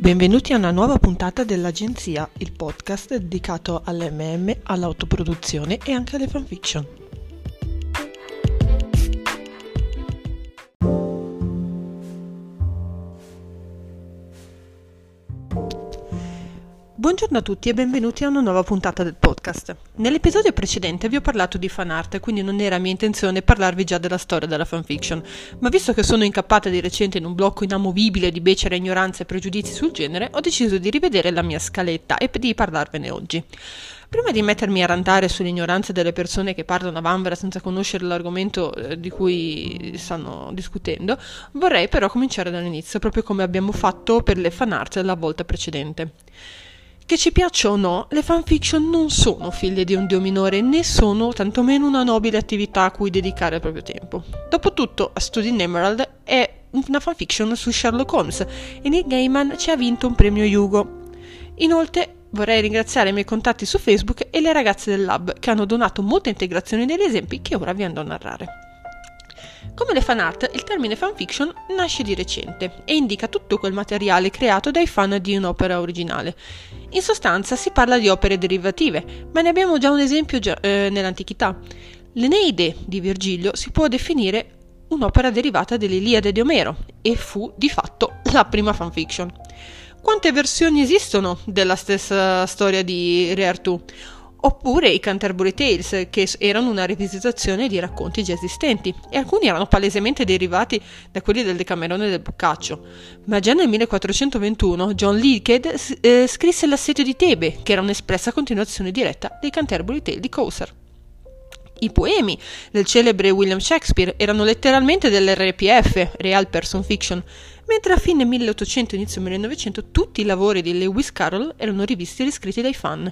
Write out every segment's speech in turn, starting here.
Benvenuti a una nuova puntata dell'Agenzia, il podcast dedicato all'MM, all'autoproduzione e anche alle fanfiction. Buongiorno a tutti e benvenuti a una nuova puntata del podcast. Nell'episodio precedente vi ho parlato di fan art, quindi non era mia intenzione parlarvi già della storia della fanfiction, ma visto che sono incappata di recente in un blocco inamovibile di becera ignoranza e pregiudizi sul genere, ho deciso di rivedere la mia scaletta e di parlarvene oggi. Prima di mettermi a rantare sull'ignoranza delle persone che parlano a vanvera senza conoscere l'argomento eh, di cui stanno discutendo, vorrei però cominciare dall'inizio, proprio come abbiamo fatto per le fan art la volta precedente. Che ci piaccia o no, le fanfiction non sono figlie di un dio minore né sono tantomeno una nobile attività a cui dedicare il proprio tempo. Dopotutto, A Study in Emerald è una fanfiction su Sherlock Holmes e Neil Gaiman ci ha vinto un premio Hugo. Inoltre, vorrei ringraziare i miei contatti su Facebook e le ragazze del lab che hanno donato molta integrazione negli esempi che ora vi andrò a narrare. Come le fan art, il termine fanfiction nasce di recente e indica tutto quel materiale creato dai fan di un'opera originale. In sostanza si parla di opere derivative, ma ne abbiamo già un esempio eh, nell'antichità. L'Eneide di Virgilio si può definire un'opera derivata dell'Iliade di Omero e fu di fatto la prima fanfiction. Quante versioni esistono della stessa storia di Re Artù? Oppure i Canterbury Tales, che erano una rivisitazione di racconti già esistenti, e alcuni erano palesemente derivati da quelli del Decamerone del Boccaccio. Ma già nel 1421 John Leaked eh, scrisse L'assedio di Tebe, che era un'espressa continuazione diretta dei Canterbury Tales di Chaucer. I poemi del celebre William Shakespeare erano letteralmente dell'RPF, Real Person Fiction, mentre a fine 1800 e inizio 1900 tutti i lavori di Lewis Carroll erano rivisti e riscritti dai fan.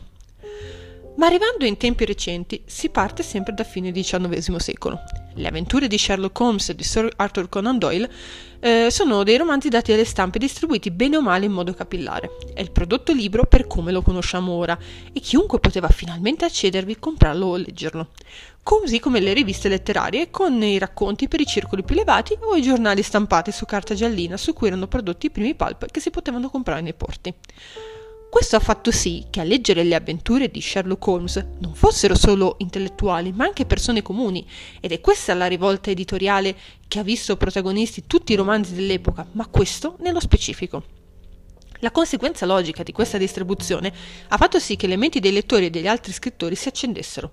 Ma arrivando in tempi recenti si parte sempre da fine XIX secolo. Le avventure di Sherlock Holmes e di Sir Arthur Conan Doyle eh, sono dei romanzi dati alle stampe distribuiti bene o male in modo capillare. È il prodotto libro per come lo conosciamo ora e chiunque poteva finalmente accedervi, comprarlo o leggerlo. Così come le riviste letterarie con i racconti per i circoli più elevati o i giornali stampati su carta giallina su cui erano prodotti i primi pulp che si potevano comprare nei porti. Questo ha fatto sì che a leggere le avventure di Sherlock Holmes non fossero solo intellettuali, ma anche persone comuni, ed è questa la rivolta editoriale che ha visto protagonisti tutti i romanzi dell'epoca, ma questo nello specifico. La conseguenza logica di questa distribuzione ha fatto sì che le menti dei lettori e degli altri scrittori si accendessero.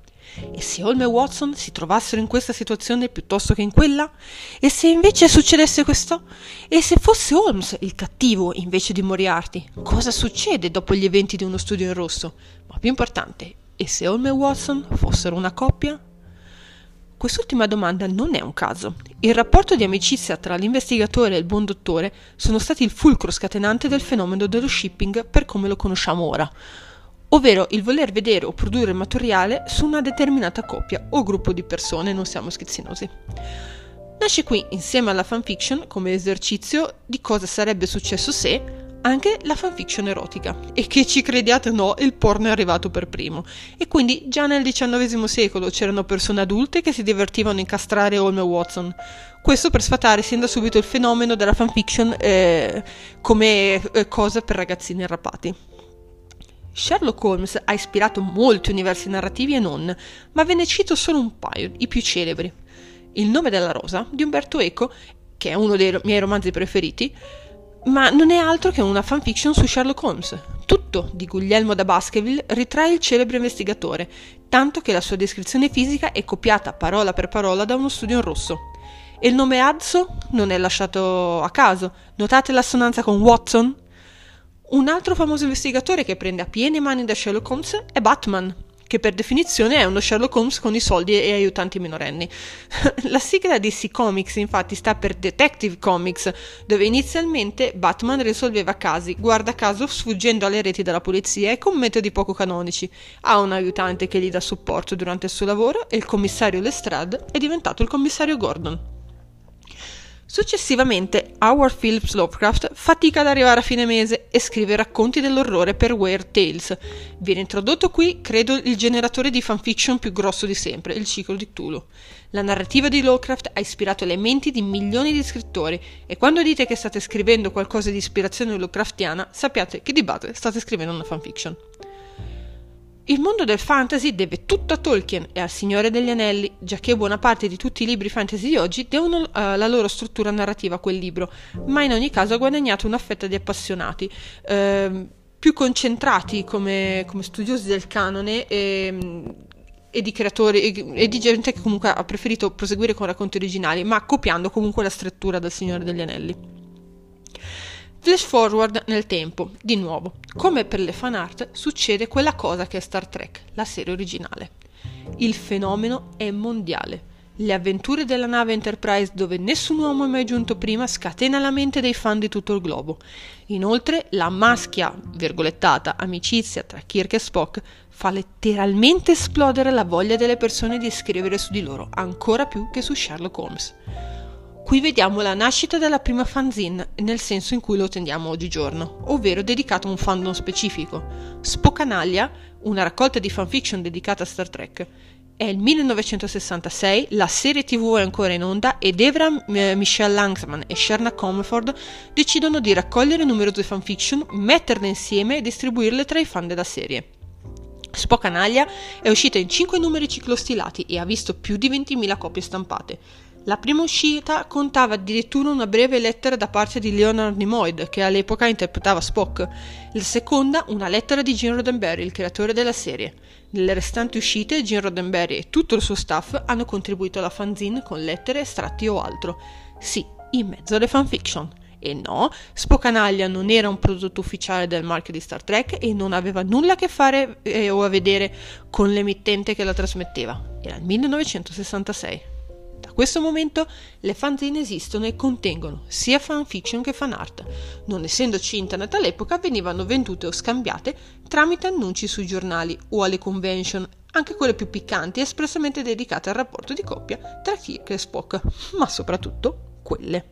E se Holmes e Watson si trovassero in questa situazione piuttosto che in quella? E se invece succedesse questo? E se fosse Holmes il cattivo invece di Moriarty? Cosa succede dopo gli eventi di uno studio in rosso? Ma più importante, e se Holmes e Watson fossero una coppia? Quest'ultima domanda non è un caso. Il rapporto di amicizia tra l'investigatore e il buon dottore sono stati il fulcro scatenante del fenomeno dello shipping per come lo conosciamo ora, ovvero il voler vedere o produrre materiale su una determinata coppia o gruppo di persone, non siamo schizzinosi. Nasce qui, insieme alla fanfiction, come esercizio di cosa sarebbe successo se anche la fanfiction erotica. E che ci crediate o no, il porno è arrivato per primo. E quindi già nel XIX secolo c'erano persone adulte che si divertivano a incastrare Holmes e Watson. Questo per sfatare sin da subito il fenomeno della fanfiction eh, come eh, cosa per ragazzini arrapati. Sherlock Holmes ha ispirato molti universi narrativi e non, ma ve ne cito solo un paio, i più celebri. Il nome della rosa di Umberto Eco, che è uno dei miei romanzi preferiti, ma non è altro che una fanfiction su Sherlock Holmes. Tutto di Guglielmo da Baskerville ritrae il celebre investigatore, tanto che la sua descrizione fisica è copiata parola per parola da uno studio in rosso. E il nome Adso non è lasciato a caso. Notate l'assonanza con Watson? Un altro famoso investigatore che prende a piene mani da Sherlock Holmes è Batman, che per definizione è uno Sherlock Holmes con i soldi e aiutanti minorenni. La sigla DC Comics infatti sta per Detective Comics, dove inizialmente Batman risolveva casi, guarda caso sfuggendo alle reti della polizia e con metodi poco canonici. Ha un aiutante che gli dà supporto durante il suo lavoro e il commissario Lestrade è diventato il commissario Gordon. Successivamente, Howard Phillips Lovecraft fatica ad arrivare a fine mese e scrive racconti dell'orrore per Weird Tales. Viene introdotto qui, credo, il generatore di fanfiction più grosso di sempre, il ciclo di Cthulhu. La narrativa di Lovecraft ha ispirato le menti di milioni di scrittori e quando dite che state scrivendo qualcosa di ispirazione Lovecraftiana, sappiate che di base state scrivendo una fanfiction. Il mondo del fantasy deve tutto a Tolkien e al Signore degli Anelli, giacché buona parte di tutti i libri fantasy di oggi devono uh, la loro struttura narrativa a quel libro, ma in ogni caso ha guadagnato una fetta di appassionati. Uh, più concentrati come, come, studiosi del canone e, e di creatori e, e, di gente che comunque ha preferito proseguire con racconti originali, ma copiando comunque la struttura del Signore degli Anelli. Flash forward nel tempo, di nuovo. Come per le fan art, succede quella cosa che è Star Trek, la serie originale. Il fenomeno è mondiale. Le avventure della nave Enterprise dove nessun uomo è mai giunto prima scatena la mente dei fan di tutto il globo. Inoltre, la maschia, virgolettata, amicizia tra Kirk e Spock fa letteralmente esplodere la voglia delle persone di scrivere su di loro, ancora più che su Sherlock Holmes. Qui vediamo la nascita della prima fanzine nel senso in cui lo tendiamo oggigiorno, ovvero dedicato a un fandom specifico. Spocanaglia, una raccolta di fanfiction dedicata a Star Trek. È il 1966, la serie tv è ancora in onda ed Evra, Michelle Langsman e Sherna Comford decidono di raccogliere numerose fanfiction, metterle insieme e distribuirle tra i fan della serie. Spocanaglia è uscita in 5 numeri ciclostilati e ha visto più di 20.000 copie stampate. La prima uscita contava addirittura una breve lettera da parte di Leonard Nimoy, che all'epoca interpretava Spock. La seconda, una lettera di Gene Roddenberry, il creatore della serie. Nelle restanti uscite, Gene Roddenberry e tutto il suo staff hanno contribuito alla fanzine con lettere, estratti o altro. Sì, in mezzo alle fanfiction. E no, Spocanaglia non era un prodotto ufficiale del marchio di Star Trek e non aveva nulla a che fare eh, o a vedere con l'emittente che la trasmetteva. Era il 1966 questo momento le fanzine esistono e contengono sia fanfiction che fan art. Non essendoci internet all'epoca venivano vendute o scambiate tramite annunci sui giornali o alle convention, anche quelle più piccanti espressamente dedicate al rapporto di coppia tra Kirk e Spock, ma soprattutto quelle.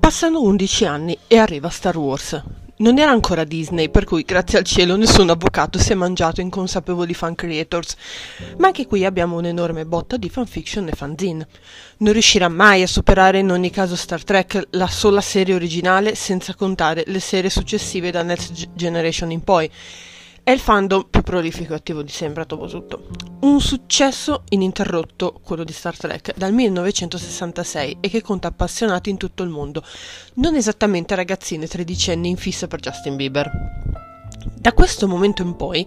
Passano 11 anni e arriva Star Wars. Non era ancora Disney, per cui grazie al cielo nessun avvocato si è mangiato inconsapevoli fan creators, ma anche qui abbiamo un'enorme botta di fanfiction e fanzine. Non riuscirà mai a superare in ogni caso Star Trek, la sola serie originale, senza contare le serie successive da Next Generation in poi, è il fandom più prolifico e attivo di sempre, dopo tutto. Un successo ininterrotto, quello di Star Trek, dal 1966 e che conta appassionati in tutto il mondo, non esattamente ragazzine tredicenni in fissa per Justin Bieber. Da questo momento in poi,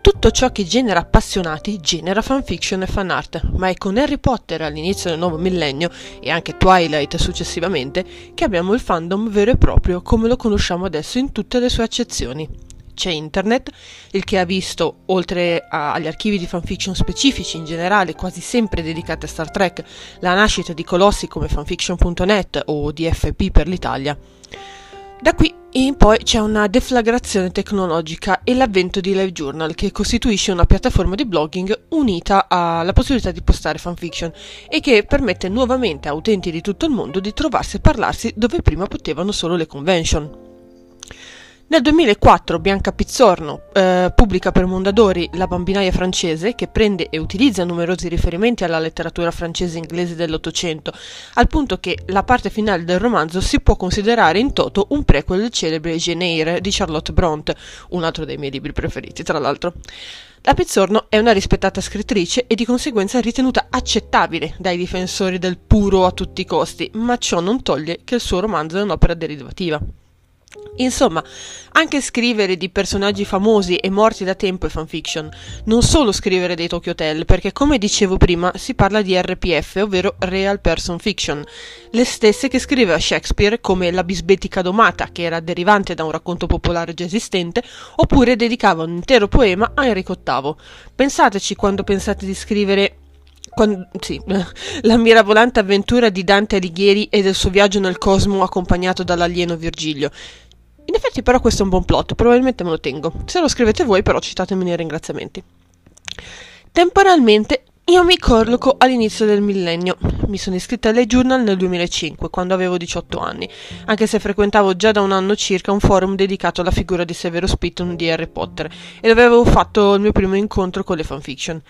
tutto ciò che genera appassionati genera fanfiction e fanart, ma è con Harry Potter all'inizio del nuovo millennio e anche Twilight successivamente che abbiamo il fandom vero e proprio come lo conosciamo adesso in tutte le sue accezioni c'è internet, il che ha visto, oltre a, agli archivi di fanfiction specifici in generale, quasi sempre dedicati a Star Trek, la nascita di colossi come fanfiction.net o DFP per l'Italia. Da qui in poi c'è una deflagrazione tecnologica e l'avvento di LiveJournal, che costituisce una piattaforma di blogging unita alla possibilità di postare fanfiction e che permette nuovamente a utenti di tutto il mondo di trovarsi e parlarsi dove prima potevano solo le convention. Nel 2004 Bianca Pizzorno eh, pubblica per Mondadori La bambinaia francese, che prende e utilizza numerosi riferimenti alla letteratura francese e inglese dell'Ottocento, al punto che la parte finale del romanzo si può considerare in toto un prequel del celebre Jane di Charlotte Bronte, un altro dei miei libri preferiti, tra l'altro. La Pizzorno è una rispettata scrittrice e di conseguenza ritenuta accettabile dai difensori del puro a tutti i costi, ma ciò non toglie che il suo romanzo è un'opera derivativa. Insomma, anche scrivere di personaggi famosi e morti da tempo è fanfiction, non solo scrivere dei Tokyo Hotel, perché come dicevo prima si parla di RPF, ovvero Real Person Fiction, le stesse che scriveva Shakespeare come La bisbetica domata, che era derivante da un racconto popolare già esistente, oppure dedicava un intero poema a Enrico VIII. Pensateci quando pensate di scrivere quando, sì, la mirabolante avventura di Dante Alighieri e del suo viaggio nel cosmo accompagnato dall'alieno Virgilio. In effetti però questo è un buon plot, probabilmente me lo tengo. Se lo scrivete voi però citatemi nei ringraziamenti. Temporalmente io mi colloco all'inizio del millennio. Mi sono iscritta alle Journal nel 2005, quando avevo 18 anni, anche se frequentavo già da un anno circa un forum dedicato alla figura di Severo Spitton di Harry Potter e dove avevo fatto il mio primo incontro con le fanfiction.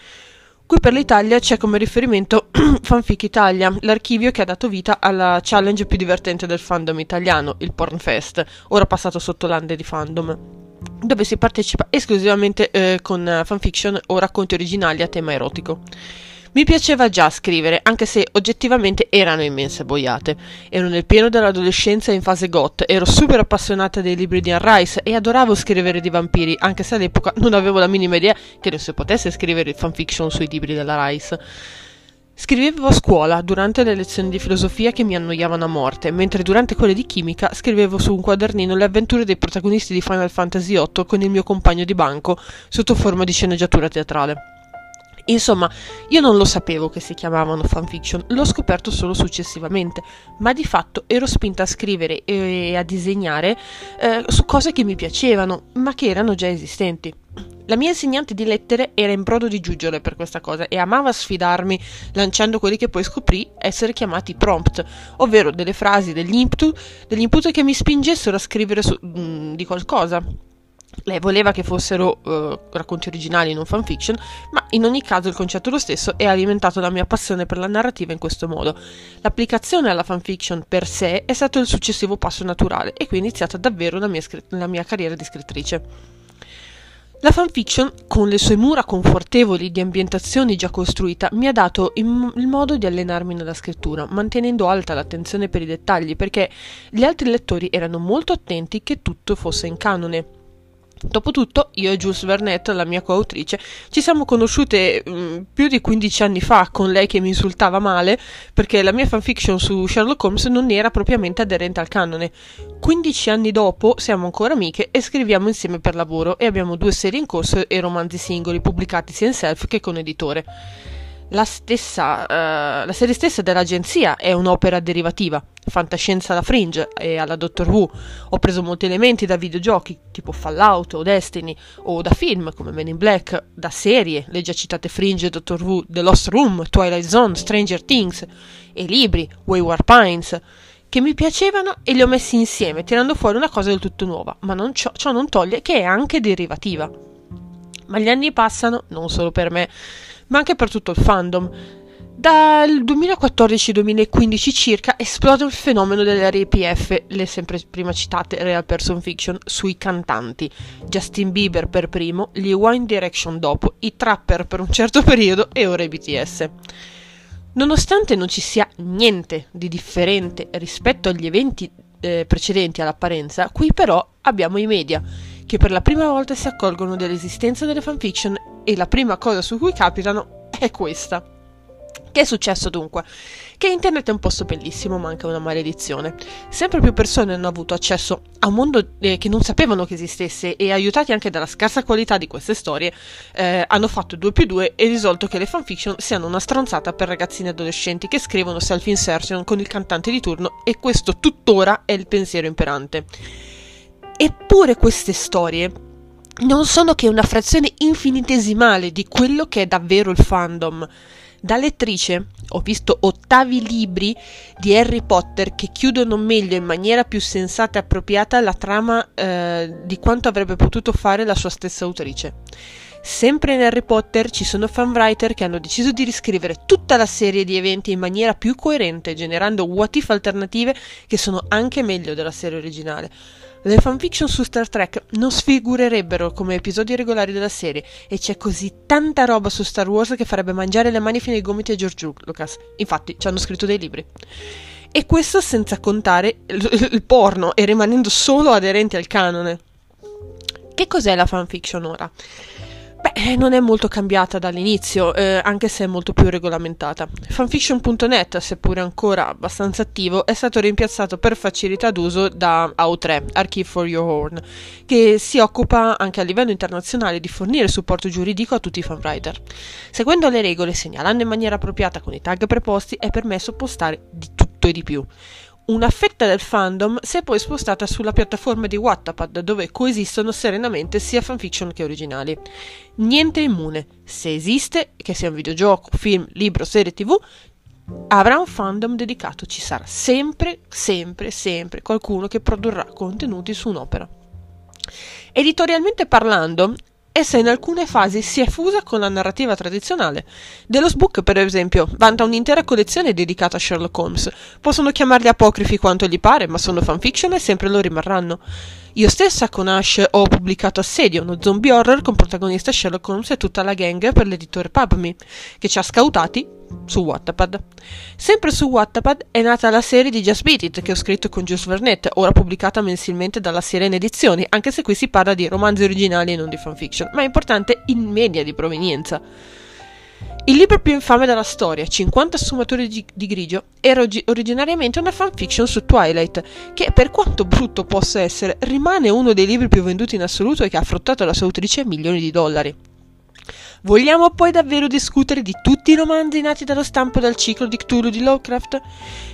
Qui per l'Italia c'è come riferimento Fanfic Italia, l'archivio che ha dato vita alla challenge più divertente del fandom italiano, il Pornfest, ora passato sotto l'ande di fandom, dove si partecipa esclusivamente eh, con fanfiction o racconti originali a tema erotico. Mi piaceva già scrivere, anche se oggettivamente erano immense boiate. Ero nel pieno dell'adolescenza in fase goth, ero super appassionata dei libri di Anne Rice e adoravo scrivere di vampiri, anche se all'epoca non avevo la minima idea che non si potesse scrivere fanfiction sui libri della Rice. Scrivevo a scuola durante le lezioni di filosofia che mi annoiavano a morte, mentre durante quelle di chimica scrivevo su un quadernino le avventure dei protagonisti di Final Fantasy VIII con il mio compagno di banco sotto forma di sceneggiatura teatrale. Insomma, io non lo sapevo che si chiamavano fanfiction, l'ho scoperto solo successivamente, ma di fatto ero spinta a scrivere e a disegnare eh, su cose che mi piacevano, ma che erano già esistenti. La mia insegnante di lettere era in brodo di giuggiole per questa cosa e amava sfidarmi lanciando quelli che poi scoprì essere chiamati prompt, ovvero delle frasi, degli input, degli input che mi spingessero a scrivere su, mh, mm, di qualcosa. Lei voleva che fossero uh, racconti originali, non fanfiction, ma in ogni caso il concetto è lo stesso e ha alimentato la mia passione per la narrativa in questo modo. L'applicazione alla fanfiction per sé è stato il successivo passo naturale e qui è iniziata davvero la mia, scritt- la mia carriera di scrittrice. La fanfiction, con le sue mura confortevoli di ambientazioni già costruita, mi ha dato il, il modo di allenarmi nella scrittura, mantenendo alta l'attenzione per i dettagli, perché gli altri lettori erano molto attenti che tutto fosse in canone. Dopotutto, io e Jules Vernet, la mia coautrice, ci siamo conosciute mh, mm, più di 15 anni fa con lei che mi insultava male perché la mia fanfiction su Sherlock Holmes non era propriamente aderente al canone. 15 anni dopo siamo ancora amiche e scriviamo insieme per lavoro e abbiamo due serie in corso e romanzi singoli pubblicati sia in self che con editore la, stessa, uh, la serie stessa dell'agenzia è un'opera derivativa, fantascienza alla Fringe e alla Doctor Who. Ho preso molti elementi da videogiochi tipo Fallout o Destiny, o da film come Men in Black, da serie, le già citate Fringe, Doctor Who, The Lost Room, Twilight Zone, Stranger Things, e libri, Wayward Pines, che mi piacevano e li ho messi insieme, tirando fuori una cosa del tutto nuova, ma non ciò, ciò non toglie che è anche derivativa. Ma gli anni passano, non solo per me, ma anche per tutto il fandom. Dal 2014-2015 circa esplode il fenomeno delle RPF, le sempre prima citate Real Person Fiction, sui cantanti. Justin Bieber per primo, gli One Direction dopo, i Trapper per un certo periodo e ora i BTS. Nonostante non ci sia niente di differente rispetto agli eventi eh, precedenti all'apparenza, qui però abbiamo i media che per la prima volta si accorgono dell'esistenza delle fanfiction e la prima cosa su cui capitano è questa. Che è successo dunque? Che internet è un posto bellissimo, ma anche una maledizione. Sempre più persone hanno avuto accesso a un mondo eh, che non sapevano che esistesse e aiutati anche dalla scarsa qualità di queste storie, eh, hanno fatto 2 più 2 e risolto che le fanfiction siano una stronzata per ragazzini adolescenti che scrivono self-insertion con il cantante di turno e questo tuttora è il pensiero imperante. Eppure queste storie non sono che una frazione infinitesimale di quello che è davvero il fandom. Da lettrice ho visto ottavi libri di Harry Potter che chiudono meglio in maniera più sensata e appropriata la trama eh, di quanto avrebbe potuto fare la sua stessa autrice. Sempre in Harry Potter ci sono fanwriter che hanno deciso di riscrivere tutta la serie di eventi in maniera più coerente, generando what if alternative che sono anche meglio della serie originale. Le fanfiction su Star Trek non sfigurerebbero come episodi regolari della serie e c'è così tanta roba su Star Wars che farebbe mangiare le mani fino ai gomiti a George Lucas. Infatti, ci hanno scritto dei libri. E questo senza contare il, il porno e rimanendo solo aderenti al canone. Che cos'è la fanfiction ora? Beh, eh, non è molto cambiata dall'inizio, eh, anche se è molto più regolamentata. Fanfiction.net, seppure ancora abbastanza attivo, è stato rimpiazzato per facilità d'uso da AO3, Archive for Your Horn, che si occupa anche a livello internazionale di fornire supporto giuridico a tutti i fanwriter. Seguendo le regole segnalando in maniera appropriata con i tag preposti, è permesso postare di tutto e di più una fetta del fandom si è poi spostata sulla piattaforma di Wattpad, dove coesistono serenamente sia fanfiction che originali. Niente immune. Se esiste, che sia un videogioco, film, libro, serie tv, avrà un fandom dedicato. Ci sarà sempre, sempre, sempre qualcuno che produrrà contenuti su un'opera. Editorialmente parlando, essa in alcune fasi si è fusa con la narrativa tradizionale. Delos Book, per esempio, vanta un'intera collezione dedicata a Sherlock Holmes. Possono chiamarli apocrifi quanto gli pare, ma sono fanfiction e sempre lo rimarranno. Io stessa con Ash ho pubblicato Assedio, uno zombie horror con protagonista Sherlock Holmes e tutta la gang per l'editore PubMe, che ci ha scoutati su Wattpad. Sempre su Wattpad è nata la serie di Just Beat It che ho scritto con Jules Vernet, ora pubblicata mensilmente dalla Sirena Edizioni, anche se qui si parla di romanzi originali e non di fanfiction, ma è importante in media di provenienza. Il libro più infame della storia, 50 sfumature di, di grigio, era og- originariamente una fanfiction su Twilight, che per quanto brutto possa essere, rimane uno dei libri più venduti in assoluto e che ha fruttato la sua autrice milioni di dollari. Vogliamo poi davvero discutere di tutti i romanzi nati dallo stampo dal ciclo di Cthulhu di Lovecraft?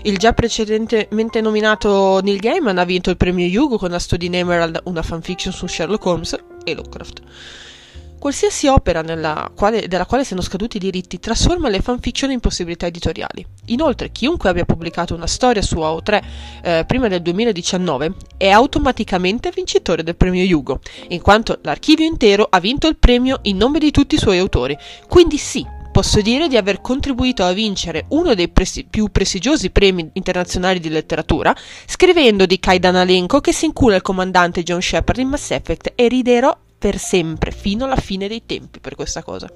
Il già precedentemente nominato Neil Gaiman ha vinto il premio Hugo con la storia di Emerald, una fanfiction su Sherlock Holmes e Lovecraft. Qualsiasi opera quale, della quale siano scaduti i diritti trasforma le fanfiction in possibilità editoriali. Inoltre, chiunque abbia pubblicato una storia su AO3 eh, prima del 2019 è automaticamente vincitore del premio Hugo, in quanto l'archivio intero ha vinto il premio in nome di tutti i suoi autori. Quindi sì, posso dire di aver contribuito a vincere uno dei presi- più prestigiosi premi internazionali di letteratura, scrivendo di Kaidan Alenko che si incula il comandante John Shepard in Mass Effect e riderò per sempre, fino alla fine dei tempi per questa cosa.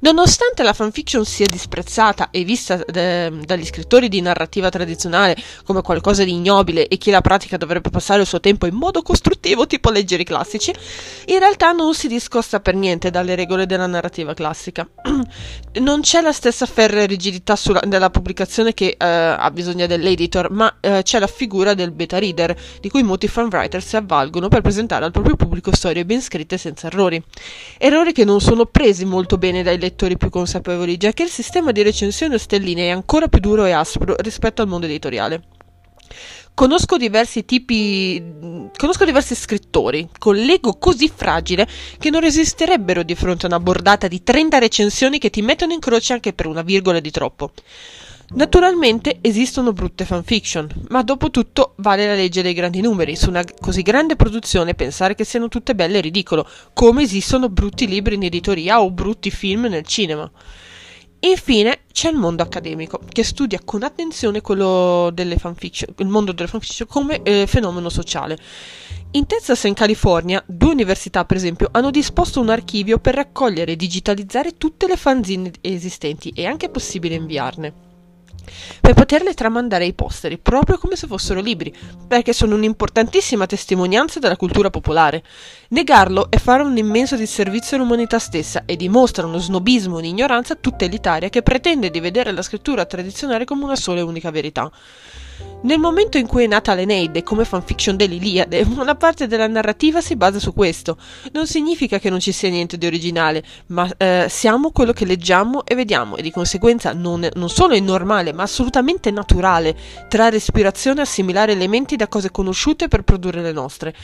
Nonostante la fanfiction sia disprezzata e vista de- dagli scrittori di narrativa tradizionale come qualcosa di ignobile e chi la pratica dovrebbe passare il suo tempo in modo costruttivo, tipo leggere i classici, in realtà non si discosta per niente dalle regole della narrativa classica. non c'è la stessa ferrea rigidità sulla- della pubblicazione che eh, ha bisogno dell'editor, ma eh, c'è la figura del beta reader, di cui molti fanwriter si avvalgono per presentare al proprio pubblico storie ben scritte senza errori. Errori che non sono presi molto bene dai lettori più consapevoli, già che il sistema di recensione stelline è ancora più duro e aspro rispetto al mondo editoriale. Conosco diversi tipi. Conosco diversi scrittori con l'ego così fragile che non resisterebbero di fronte a una bordata di 30 recensioni che ti mettono in croce anche per una virgola di troppo. Naturalmente esistono brutte fanfiction, ma dopo tutto vale la legge dei grandi numeri. Su una così grande produzione pensare che siano tutte belle è ridicolo, come esistono brutti libri in editoria o brutti film nel cinema. Infine c'è il mondo accademico, che studia con attenzione il mondo delle fanfiction come eh, fenomeno sociale. In Texas e in California, due università per esempio hanno disposto un archivio per raccogliere e digitalizzare tutte le fanzine esistenti e anche possibile inviarne per poterle tramandare ai posteri, proprio come se fossero libri, perché sono un'importantissima testimonianza della cultura popolare. Negarlo è fare un immenso disservizio all'umanità stessa e dimostra uno snobismo, un'ignoranza tutta elitaria che pretende di vedere la scrittura tradizionale come una sola e unica verità. Nel momento in cui è nata l'Eneide come fanfiction dell'Iliade, una parte della narrativa si basa su questo. Non significa che non ci sia niente di originale, ma eh, siamo quello che leggiamo e vediamo e di conseguenza non, non solo è normale, ma assolutamente naturale trarre ispirazione e assimilare elementi da cose conosciute per produrre le nostre.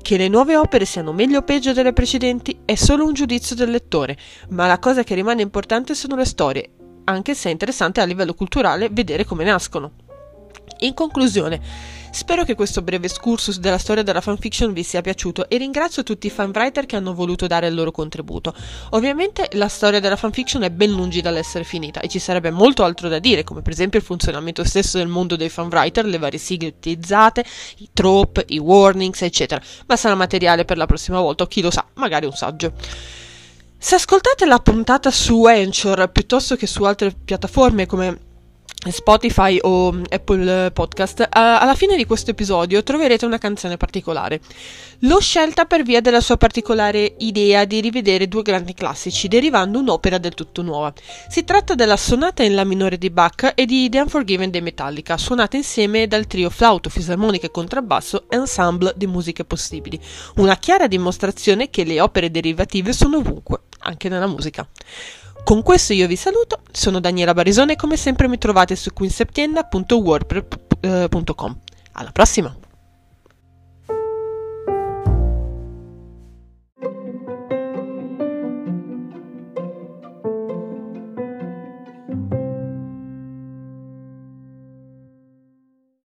Che le nuove opere siano meglio o peggio delle precedenti è solo un giudizio del lettore, ma la cosa che rimane importante sono le storie, anche se è interessante a livello culturale vedere come nascono. In conclusione, spero che questo breve excursus della storia della fanfiction vi sia piaciuto e ringrazio tutti i fanwriter che hanno voluto dare il loro contributo. Ovviamente la storia della fanfiction è ben lungi dall'essere finita e ci sarebbe molto altro da dire, come per esempio il funzionamento stesso del mondo dei fanwriter, le varie sigle utilizzate, i trope, i warnings, eccetera. Ma sarà materiale per la prossima volta o chi lo sa, magari un saggio. Se ascoltate la puntata su Anchor piuttosto che su altre piattaforme come Spotify o Apple Podcast, alla fine di questo episodio troverete una canzone particolare. L'ho scelta per via della sua particolare idea di rivedere due grandi classici, derivando un'opera del tutto nuova. Si tratta della sonata in La minore di Bach e di The Unforgiven dei Metallica, suonata insieme dal trio flauto, fisarmonica e contrabbasso Ensemble di musiche possibili. Una chiara dimostrazione che le opere derivative sono ovunque, anche nella musica. Con questo io vi saluto, sono Daniela Barisone e come sempre mi trovate su queenseptienda.wordpress.com. Alla prossima!